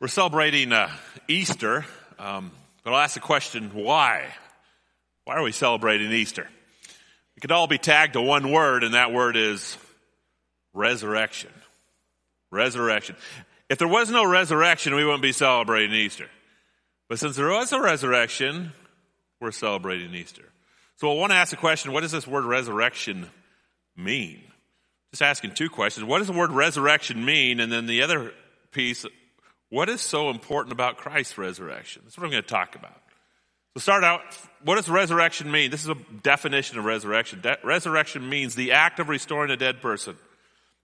We're celebrating uh, Easter, um, but I'll ask the question why? Why are we celebrating Easter? It could all be tagged to one word, and that word is resurrection. Resurrection. If there was no resurrection, we wouldn't be celebrating Easter. But since there was a resurrection, we're celebrating Easter. So I want to ask the question what does this word resurrection mean? Just asking two questions. What does the word resurrection mean? And then the other piece, what is so important about Christ's resurrection? That's what I'm going to talk about. So start out, what does resurrection mean? This is a definition of resurrection. De- resurrection means the act of restoring a dead person.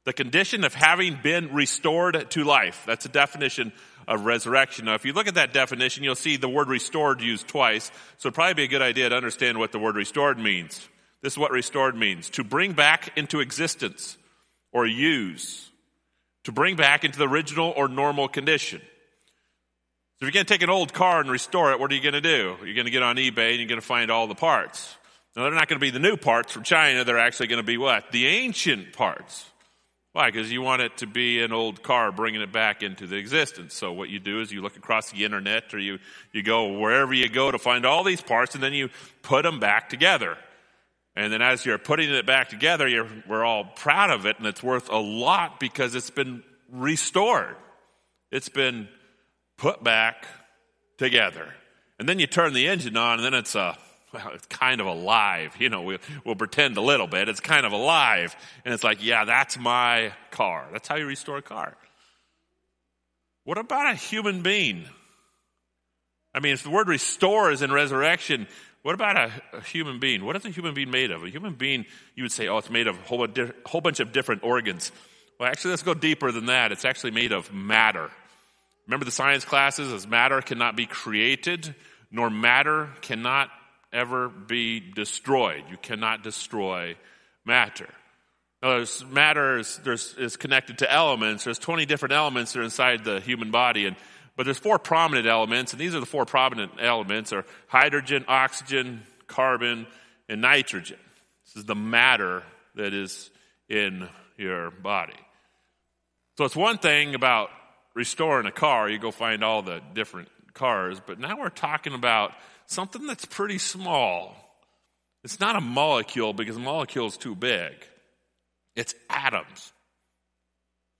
The condition of having been restored to life. That's a definition of resurrection. Now, if you look at that definition, you'll see the word restored used twice. So it'd probably be a good idea to understand what the word restored means. This is what restored means. To bring back into existence or use. To bring back into the original or normal condition. So if you're going to take an old car and restore it, what are you going to do? You're going to get on eBay and you're going to find all the parts. Now, they're not going to be the new parts from China. They're actually going to be what? The ancient parts. Why? Because you want it to be an old car, bringing it back into the existence. So what you do is you look across the internet or you, you go wherever you go to find all these parts and then you put them back together. And then as you're putting it back together, we're all proud of it and it's worth a lot because it's been restored. It's been put back together. And then you turn the engine on, and then it's a well, it's kind of alive. You know, we'll, we'll pretend a little bit. It's kind of alive. And it's like, yeah, that's my car. That's how you restore a car. What about a human being? I mean, if the word restore is in resurrection, what about a, a, human being? What is a human being made of? A human being, you would say, oh, it's made of a whole, whole bunch of different organs. Well, actually, let's go deeper than that. It's actually made of matter. Remember the science classes as matter cannot be created, nor matter cannot ever be destroyed. You cannot destroy matter. Now, there's, matter is, there's, is connected to elements. There's 20 different elements that are inside the human body, and, but there's four prominent elements, and these are the four prominent elements are hydrogen, oxygen, carbon, and nitrogen. This is the matter that is in your body. So it's one thing about restoring a car, you go find all the different cars. But now we're talking about something that's pretty small. It's not a molecule because a molecule is too big. It's atoms.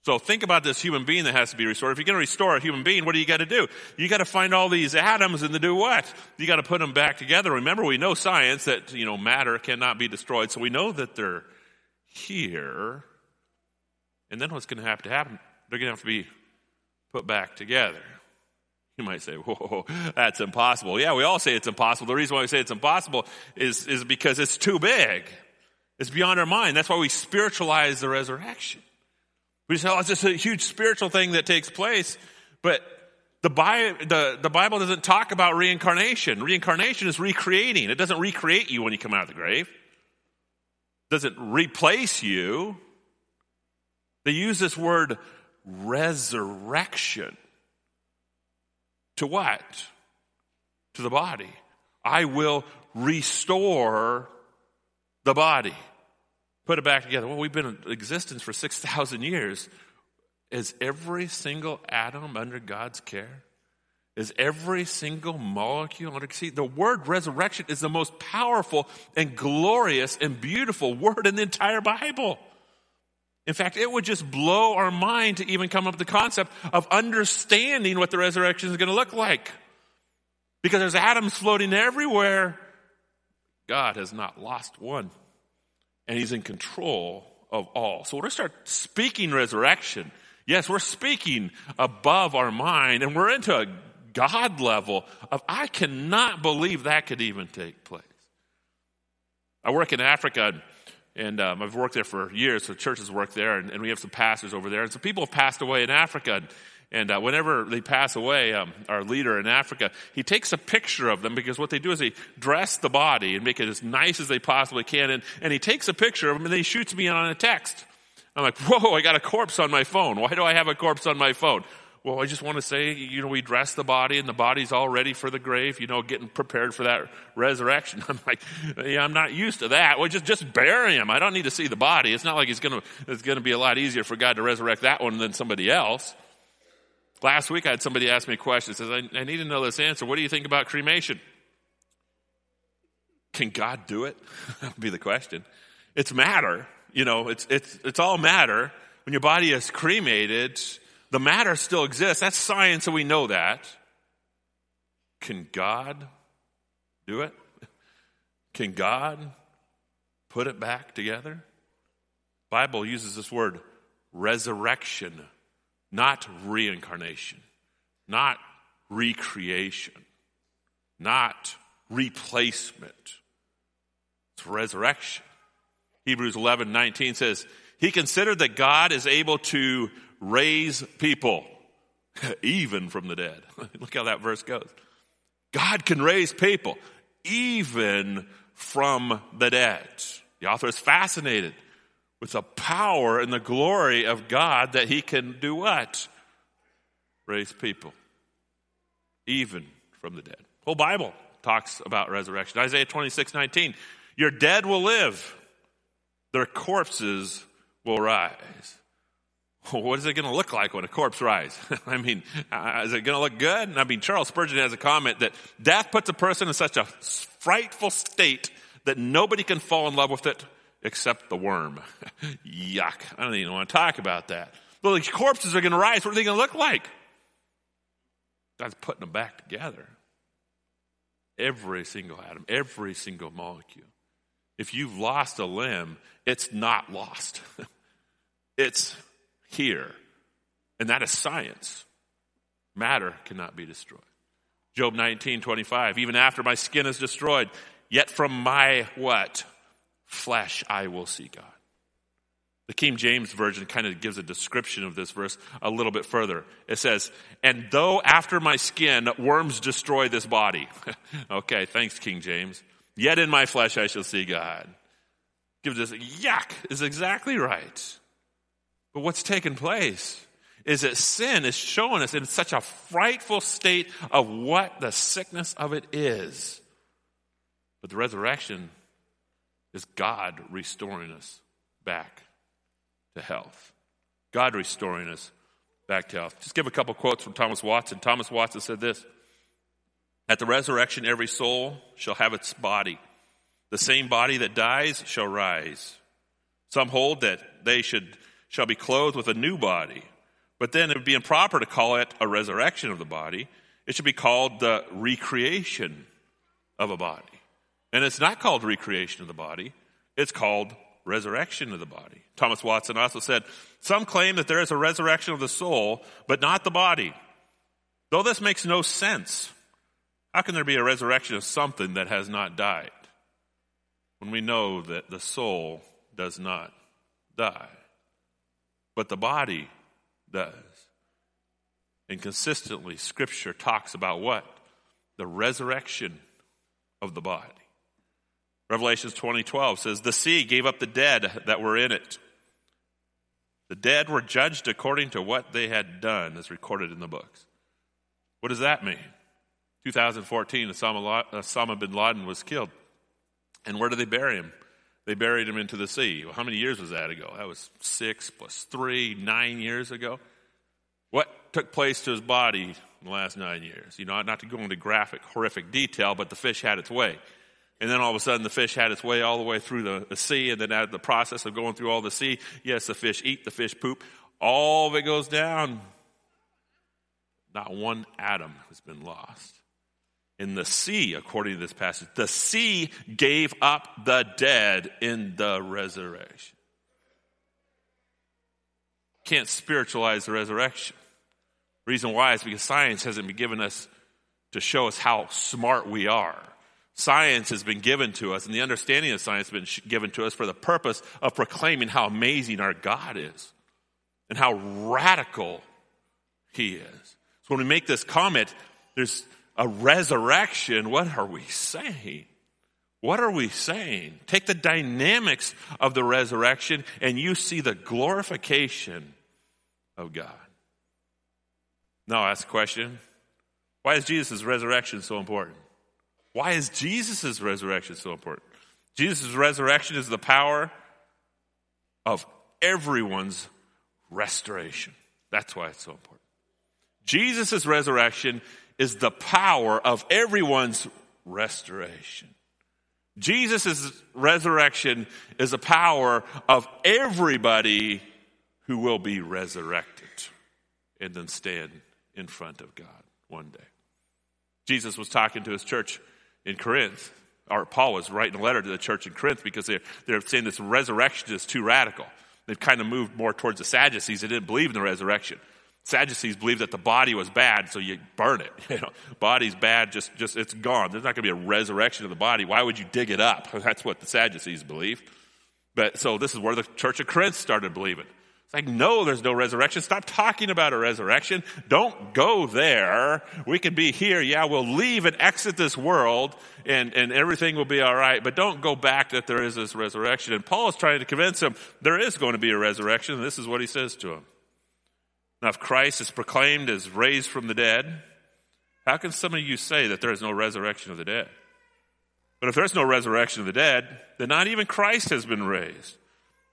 So think about this human being that has to be restored. If you're going to restore a human being, what do you got to do? You got to find all these atoms and to do what? You got to put them back together. Remember, we know science that, you know, matter cannot be destroyed. So we know that they're here. And then what's going to have to happen? They're going to have to be put back together. You might say, whoa, that's impossible. Yeah, we all say it's impossible. The reason why we say it's impossible is, is because it's too big. It's beyond our mind. That's why we spiritualize the resurrection. We say, oh, it's just a huge spiritual thing that takes place. But the, Bible, the, the Bible doesn't talk about reincarnation. Reincarnation is recreating. It doesn't recreate you when you come out of the grave. It doesn't replace you. They use this word resurrection. To what? To the body. I will restore the body. Put it back together. Well, we've been in existence for 6,000 years. Is every single atom under God's care? Is every single molecule under see the word resurrection is the most powerful and glorious and beautiful word in the entire Bible. In fact, it would just blow our mind to even come up with the concept of understanding what the resurrection is going to look like. Because there's atoms floating everywhere. God has not lost one. And he's in control of all. So we're going to start speaking resurrection. Yes, we're speaking above our mind and we're into a God level of I cannot believe that could even take place. I work in Africa and um, I've worked there for years, so churches work there, and, and, we have some pastors over there. And some people have passed away in Africa. And, and uh, whenever they pass away, um, our leader in Africa, he takes a picture of them because what they do is they dress the body and make it as nice as they possibly can. And, and he takes a picture of them and then he shoots me on a text. I'm like, whoa, I got a corpse on my phone. Why do I have a corpse on my phone? Well, I just want to say, you know, we dress the body and the body's all ready for the grave, you know, getting prepared for that resurrection. I'm like, yeah, I'm not used to that. Well, just, just bury him. I don't need to see the body. It's not like it's going to, it's going to be a lot easier for God to resurrect that one than somebody else. Last week I had somebody ask me a question. Says, I, I need to know this answer. What do you think about cremation? Can God do it? that would be the question. It's matter. You know, it's, it's, it's all matter. When your body is cremated, the matter still exists. That's science and we know that. Can God do it? Can God put it back together? Bible uses this word resurrection, not reincarnation, not recreation, not replacement. It's resurrection. Hebrews 11, 19 says, He considered that God is able to raise people, even from the dead. Look how that verse goes. God can raise people, even from the dead. The author is fascinated with the power and the glory of God that he can do what? Raise people, even from the dead. Whole Bible talks about resurrection. Isaiah 26, 19. Your dead will live, their corpses will rise. What is it going to look like when a corpse rises? I mean, uh, is it going to look good? I mean, Charles Spurgeon has a comment that death puts a person in such a frightful state that nobody can fall in love with it except the worm. Yuck. I don't even want to talk about that. Well, the corpses are going to rise. What are they going to look like? God's putting them back together. Every single atom, every single molecule. If you've lost a limb, it's not lost. it's here. And that is science. Matter cannot be destroyed. Job 19, 25. Even after my skin is destroyed, yet from my what? Flesh I will see God. The King James Version kind of gives a description of this verse a little bit further. It says, And though after my skin worms destroy this body. okay, thanks, King James. Yet in my flesh I shall see God. Give this, yuck, is exactly right. But what's taken place is that sin is showing us in such a frightful state of what the sickness of it is. But the resurrection is God restoring us back to health. God restoring us back to health. Just give a couple quotes from Thomas Watson. Thomas Watson said this At the resurrection, every soul shall have its body. The same body that dies shall rise. Some hold that they should shall be clothed with a new body. But then it would be improper to call it a resurrection of the body. It should be called the recreation of a body. And it's not called recreation of the body, it's called resurrection of the body. Thomas Watson also said, Some claim that there is a resurrection of the soul, but not the body. Though this makes no sense, how can there be a resurrection of something that has not died when we know that the soul does not die, but the body does? And consistently, Scripture talks about what? The resurrection of the body. Revelations 20:12 says the sea gave up the dead that were in it. The dead were judged according to what they had done as recorded in the books. What does that mean? 2014 Osama bin Laden was killed. And where did they bury him? They buried him into the sea. Well, how many years was that ago? That was 6 plus 3, 9 years ago. What took place to his body in the last 9 years? You know, not to go into graphic horrific detail, but the fish had its way. And then all of a sudden the fish had its way all the way through the, the sea. And then out of the process of going through all the sea, yes, the fish eat, the fish poop. All of it goes down. Not one atom has been lost. In the sea, according to this passage, the sea gave up the dead in the resurrection. Can't spiritualize the resurrection. Reason why is because science hasn't been given us to show us how smart we are Science has been given to us, and the understanding of science has been given to us for the purpose of proclaiming how amazing our God is and how radical He is. So when we make this comment, there's a resurrection. What are we saying? What are we saying? Take the dynamics of the resurrection, and you see the glorification of God. Now, I'll ask a question why is Jesus' resurrection so important? Why is Jesus' resurrection so important? Jesus' resurrection is the power of everyone's restoration. That's why it's so important. Jesus' resurrection is the power of everyone's restoration. Jesus' resurrection is the power of everybody who will be resurrected and then stand in front of God one day. Jesus was talking to his church in Corinth, or Paul is writing a letter to the church in Corinth because they're, they're saying this resurrection is too radical. They've kind of moved more towards the Sadducees. They didn't believe in the resurrection. Sadducees believed that the body was bad, so you burn it. You know, body's bad, just, just it's gone. There's not going to be a resurrection of the body. Why would you dig it up? That's what the Sadducees believe. But so this is where the church of Corinth started believing. It's like, no, there's no resurrection. Stop talking about a resurrection. Don't go there. We can be here. Yeah, we'll leave and exit this world and, and everything will be all right. But don't go back that there is this resurrection. And Paul is trying to convince him there is going to be a resurrection. And this is what he says to him. Now, if Christ is proclaimed as raised from the dead, how can some of you say that there is no resurrection of the dead? But if there's no resurrection of the dead, then not even Christ has been raised.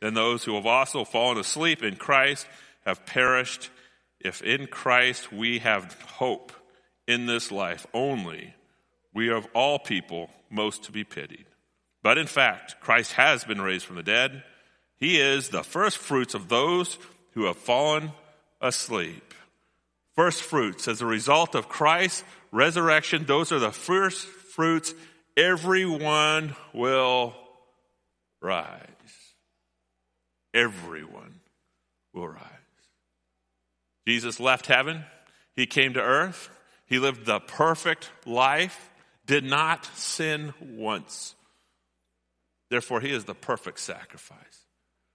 Then those who have also fallen asleep in Christ have perished. If in Christ we have hope in this life only, we are of all people most to be pitied. But in fact, Christ has been raised from the dead. He is the first fruits of those who have fallen asleep. First fruits, as a result of Christ's resurrection, those are the first fruits. Everyone will rise everyone will rise. Jesus left heaven. He came to earth. He lived the perfect life, did not sin once. Therefore, he is the perfect sacrifice.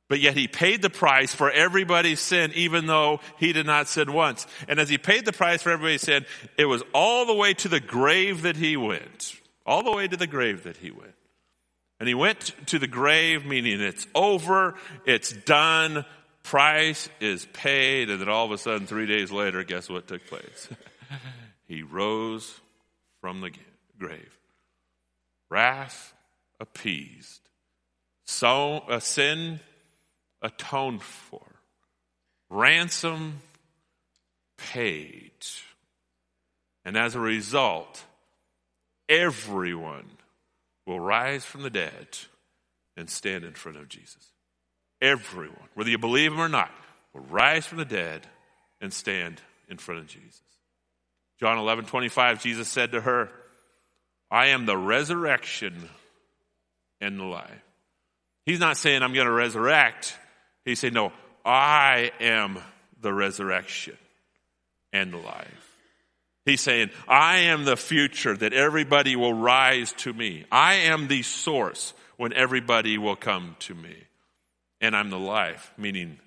But yet he paid the price for everybody's sin, even though he did not sin once. And as he paid the price for everybody's sin, it was all the way to the grave that he went. All the way to the grave that he went. And he went to the grave, meaning it's over, it's done, price is paid. And then all of a sudden, three days later, guess what took place? he rose from the grave. Wrath appeased, so, a sin atoned for, ransom paid. And as a result, everyone will rise from the dead and stand in front of Jesus. Everyone, whether you believe him or not, will rise from the dead and stand in front of Jesus. John 11, 25, Jesus said to her, I am the resurrection and the life. He's not saying I'm going to resurrect. He's saying, no, I am the resurrection and the life. He's saying, I am the future that everybody will rise to me. I am the source when everybody will come to me. And I'm the life, meaning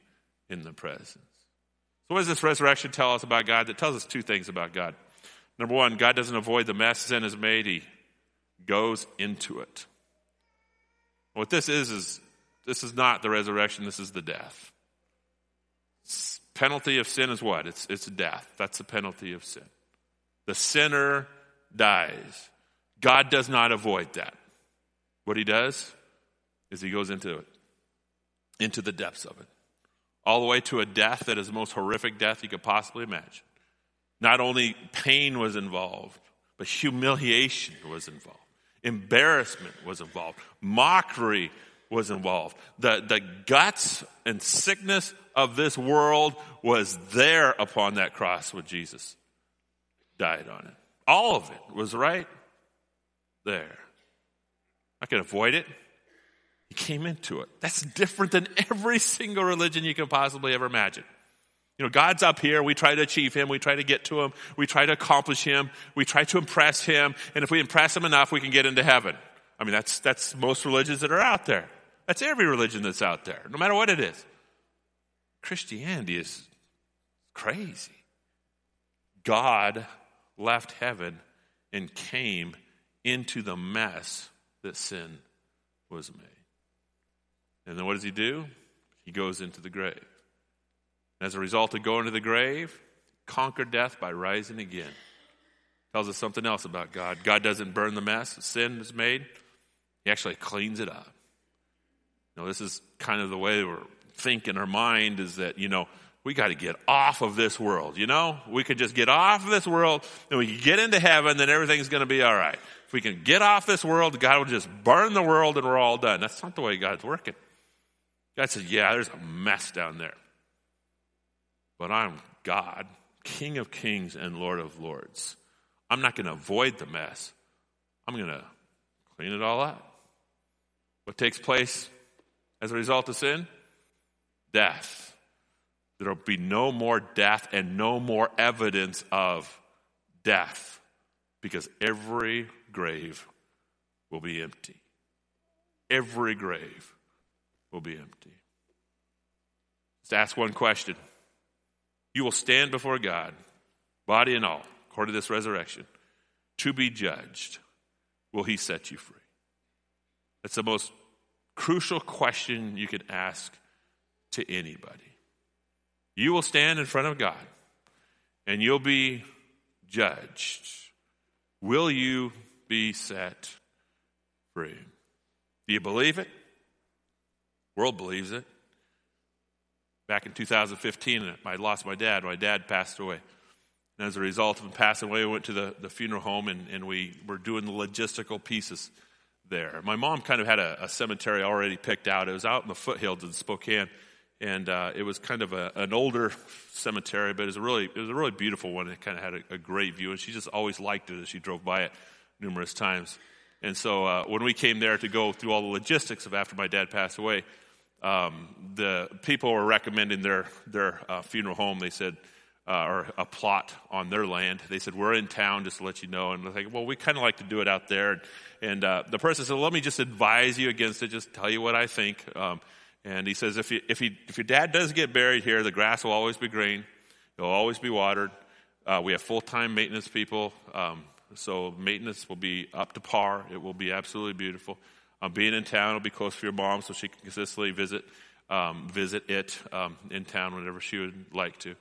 in the presence. So, what does this resurrection tell us about God? It tells us two things about God. Number one, God doesn't avoid the mess sin has made, He goes into it. What this is, is this is not the resurrection, this is the death. Penalty of sin is what? It's, it's death. That's the penalty of sin. The sinner dies. God does not avoid that. What he does is he goes into it, into the depths of it, all the way to a death that is the most horrific death you could possibly imagine. Not only pain was involved, but humiliation was involved, embarrassment was involved, mockery was involved. The, the guts and sickness of this world was there upon that cross with Jesus died on it. All of it was right there. I can avoid it. He came into it. That's different than every single religion you can possibly ever imagine. You know, God's up here. We try to achieve Him. We try to get to Him. We try to accomplish Him. We try to impress Him. And if we impress Him enough, we can get into heaven. I mean, that's, that's most religions that are out there. That's every religion that's out there, no matter what it is. Christianity is crazy. God left heaven and came into the mess that sin was made. And then what does he do? He goes into the grave. And As a result of going to the grave, conquered death by rising again. Tells us something else about God. God doesn't burn the mess sin is made. He actually cleans it up. You know, this is kind of the way we're thinking our mind is that, you know, we got to get off of this world, you know? We could just get off of this world and we get into heaven, then everything's going to be all right. If we can get off this world, God will just burn the world and we're all done. That's not the way God's working. God says, yeah, there's a mess down there. But I'm God, King of kings and Lord of lords. I'm not going to avoid the mess. I'm going to clean it all up. What takes place as a result of sin? Death. There will be no more death and no more evidence of death because every grave will be empty. Every grave will be empty. Let's ask one question. You will stand before God, body and all, according to this resurrection, to be judged. Will he set you free? That's the most crucial question you could ask to anybody. You will stand in front of God and you'll be judged. Will you be set free? Do you believe it? world believes it. Back in 2015, I lost my dad. My dad passed away. And as a result of him passing away, we went to the, the funeral home and, and we were doing the logistical pieces there. My mom kind of had a, a cemetery already picked out. It was out in the foothills in Spokane. And uh, it was kind of a, an older cemetery, but it was a really it was a really beautiful one. It kind of had a, a great view, and she just always liked it as she drove by it numerous times. And so uh, when we came there to go through all the logistics of after my dad passed away, um, the people were recommending their their uh, funeral home. They said, uh, or a plot on their land. They said, "We're in town, just to let you know." And they're like, "Well, we kind of like to do it out there." And, and uh, the person said, "Let me just advise you against it. Just tell you what I think." Um, and he says, "If you, if you, if your dad does get buried here, the grass will always be green. It'll always be watered. Uh, we have full time maintenance people, um, so maintenance will be up to par. It will be absolutely beautiful." Um, being in town will be close for your mom so she can consistently visit, um, visit it um, in town whenever she would like to.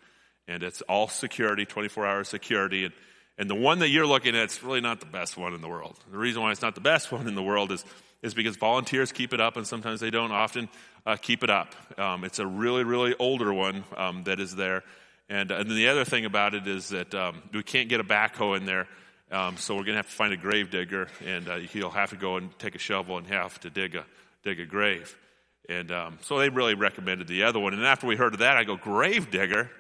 And it's all security, 24 hour security. And, and the one that you're looking at is really not the best one in the world. The reason why it's not the best one in the world is, is because volunteers keep it up and sometimes they don't often uh, keep it up. Um, it's a really, really older one um, that is there. And, uh, and the other thing about it is that um, we can't get a backhoe in there um, so we're going to have to find a grave digger, and uh, he'll have to go and take a shovel and have to dig a dig a grave. And um, so they really recommended the other one. And after we heard of that, I go, grave digger.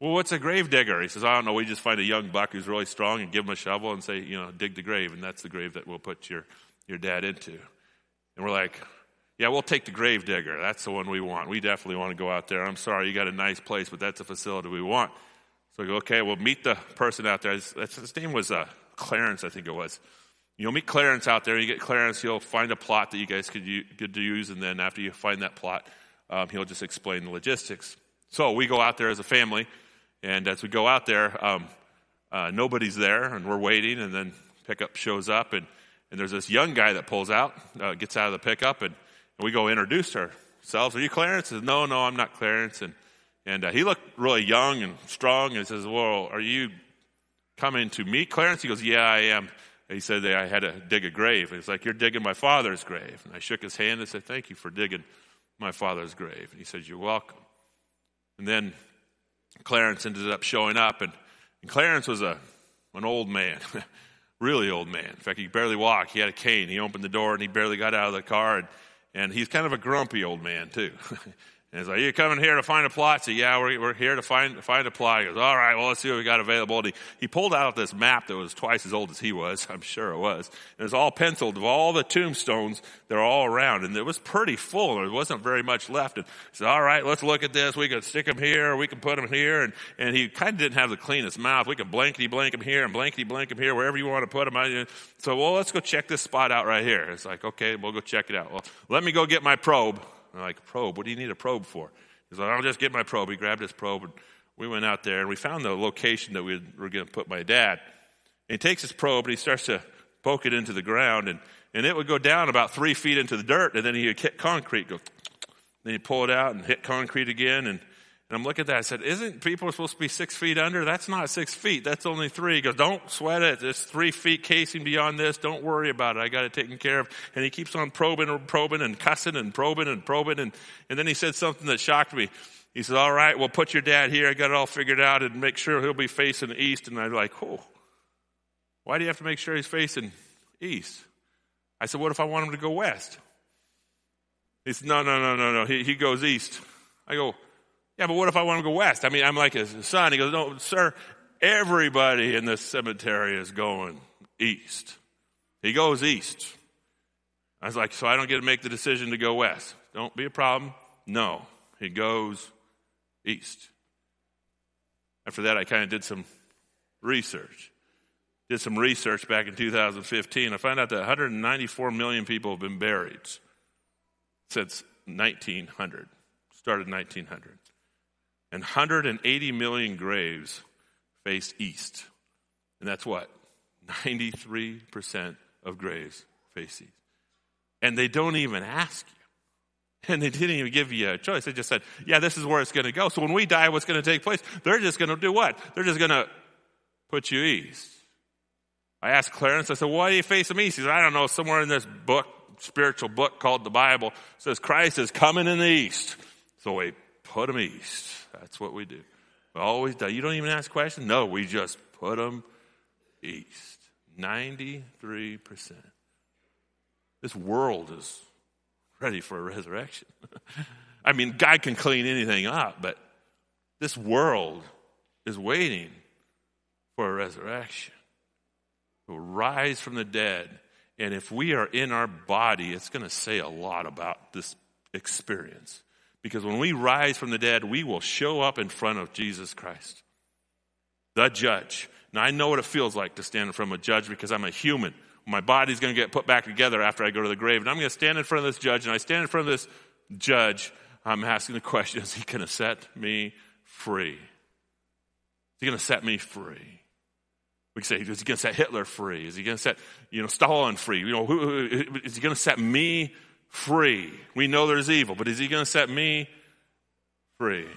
Well, what's a grave digger? He says, I don't know. We just find a young buck who's really strong and give him a shovel and say, you know, dig the grave, and that's the grave that we'll put your your dad into. And we're like, yeah, we'll take the grave digger. That's the one we want. We definitely want to go out there. I'm sorry, you got a nice place, but that's a facility we want. So we go, okay, we'll meet the person out there. His, his name was uh, Clarence, I think it was. You'll meet Clarence out there. You get Clarence, he'll find a plot that you guys could, could use, and then after you find that plot, um, he'll just explain the logistics. So we go out there as a family, and as we go out there, um, uh, nobody's there, and we're waiting, and then pickup shows up, and, and there's this young guy that pulls out, uh, gets out of the pickup, and, and we go introduce ourselves. Are you Clarence? Says, no, no, I'm not Clarence. And and uh, he looked really young and strong and says, Well, are you coming to meet Clarence? He goes, Yeah, I am. And he said I had to dig a grave. He's like, You're digging my father's grave. And I shook his hand and said, Thank you for digging my father's grave. And he said, You're welcome. And then Clarence ended up showing up, and, and Clarence was a, an old man, really old man. In fact, he barely walk. He had a cane. He opened the door and he barely got out of the car. And, and he's kind of a grumpy old man, too. And he's like, you coming here to find a plot? So yeah, we're, we're here to find, find a plot. He goes, all right, well, let's see what we got available. He, he pulled out this map that was twice as old as he was. I'm sure it was. And it was all penciled of all the tombstones that are all around. And it was pretty full. There wasn't very much left. And he said, all right, let's look at this. We can stick them here. We can put them here. And, and he kind of didn't have the cleanest mouth. We can blankety blank them here and blankety blank them here, wherever you want to put them. Uh, so, well, let's go check this spot out right here. It's like, okay, we'll go check it out. Well, let me go get my probe. I'm like, probe? What do you need a probe for? He's like, I'll just get my probe. He grabbed his probe and we went out there and we found the location that we were going to put my dad. he takes his probe and he starts to poke it into the ground, and, and it would go down about three feet into the dirt, and then he would hit concrete, go, then he'd pull it out and hit concrete again, and and I'm looking at that. I said, Isn't people supposed to be six feet under? That's not six feet. That's only three. He goes, Don't sweat it. It's three feet casing beyond this. Don't worry about it. I got it taken care of. And he keeps on probing and probing and cussing and probing and probing. And, and then he said something that shocked me. He said, All right, well, put your dad here. I got it all figured out and make sure he'll be facing east. And I'm like, Oh, why do you have to make sure he's facing east? I said, What if I want him to go west? He said, No, no, no, no, no. He, he goes east. I go, yeah, but what if I want to go west? I mean, I'm like his son. He goes, no, sir, everybody in this cemetery is going east. He goes east. I was like, so I don't get to make the decision to go west. Don't be a problem. No, he goes east. After that, I kind of did some research. Did some research back in 2015. I found out that 194 million people have been buried since 1900. Started 1900 and 180 million graves face east. And that's what? 93% of graves face east. And they don't even ask you. And they didn't even give you a choice. They just said, yeah, this is where it's going to go. So when we die, what's going to take place? They're just going to do what? They're just going to put you east. I asked Clarence, I said, why do you face them east? He said, I don't know, somewhere in this book, spiritual book called the Bible, says Christ is coming in the east. So we put them east. That's what we do. We always do. You don't even ask questions? No, we just put them east. 93%. This world is ready for a resurrection. I mean, God can clean anything up, but this world is waiting for a resurrection. We'll rise from the dead. And if we are in our body, it's going to say a lot about this experience. Because when we rise from the dead, we will show up in front of Jesus Christ, the judge. Now, I know what it feels like to stand in front of a judge because I'm a human. My body's going to get put back together after I go to the grave. And I'm going to stand in front of this judge. And I stand in front of this judge. I'm asking the question is he going to set me free? Is he going to set me free? We can say, is he going to set Hitler free? Is he going to set, you know, Stalin free? You know, who, who, is he going to set me free. We know there's evil, but is he going to set me free?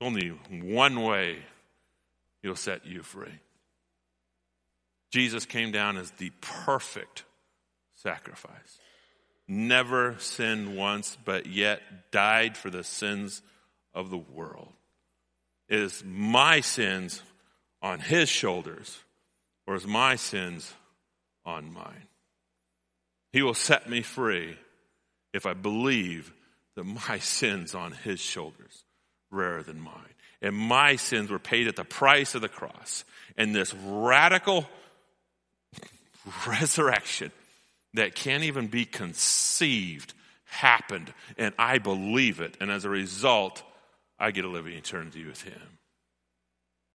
Only one way he'll set you free. Jesus came down as the perfect sacrifice. Never sinned once, but yet died for the sins of the world. It is my sins on his shoulders, or is my sins on mine? He will set me free if I believe that my sins on his shoulders rarer than mine. And my sins were paid at the price of the cross. And this radical resurrection that can't even be conceived happened. And I believe it. And as a result, I get to live in eternity with him.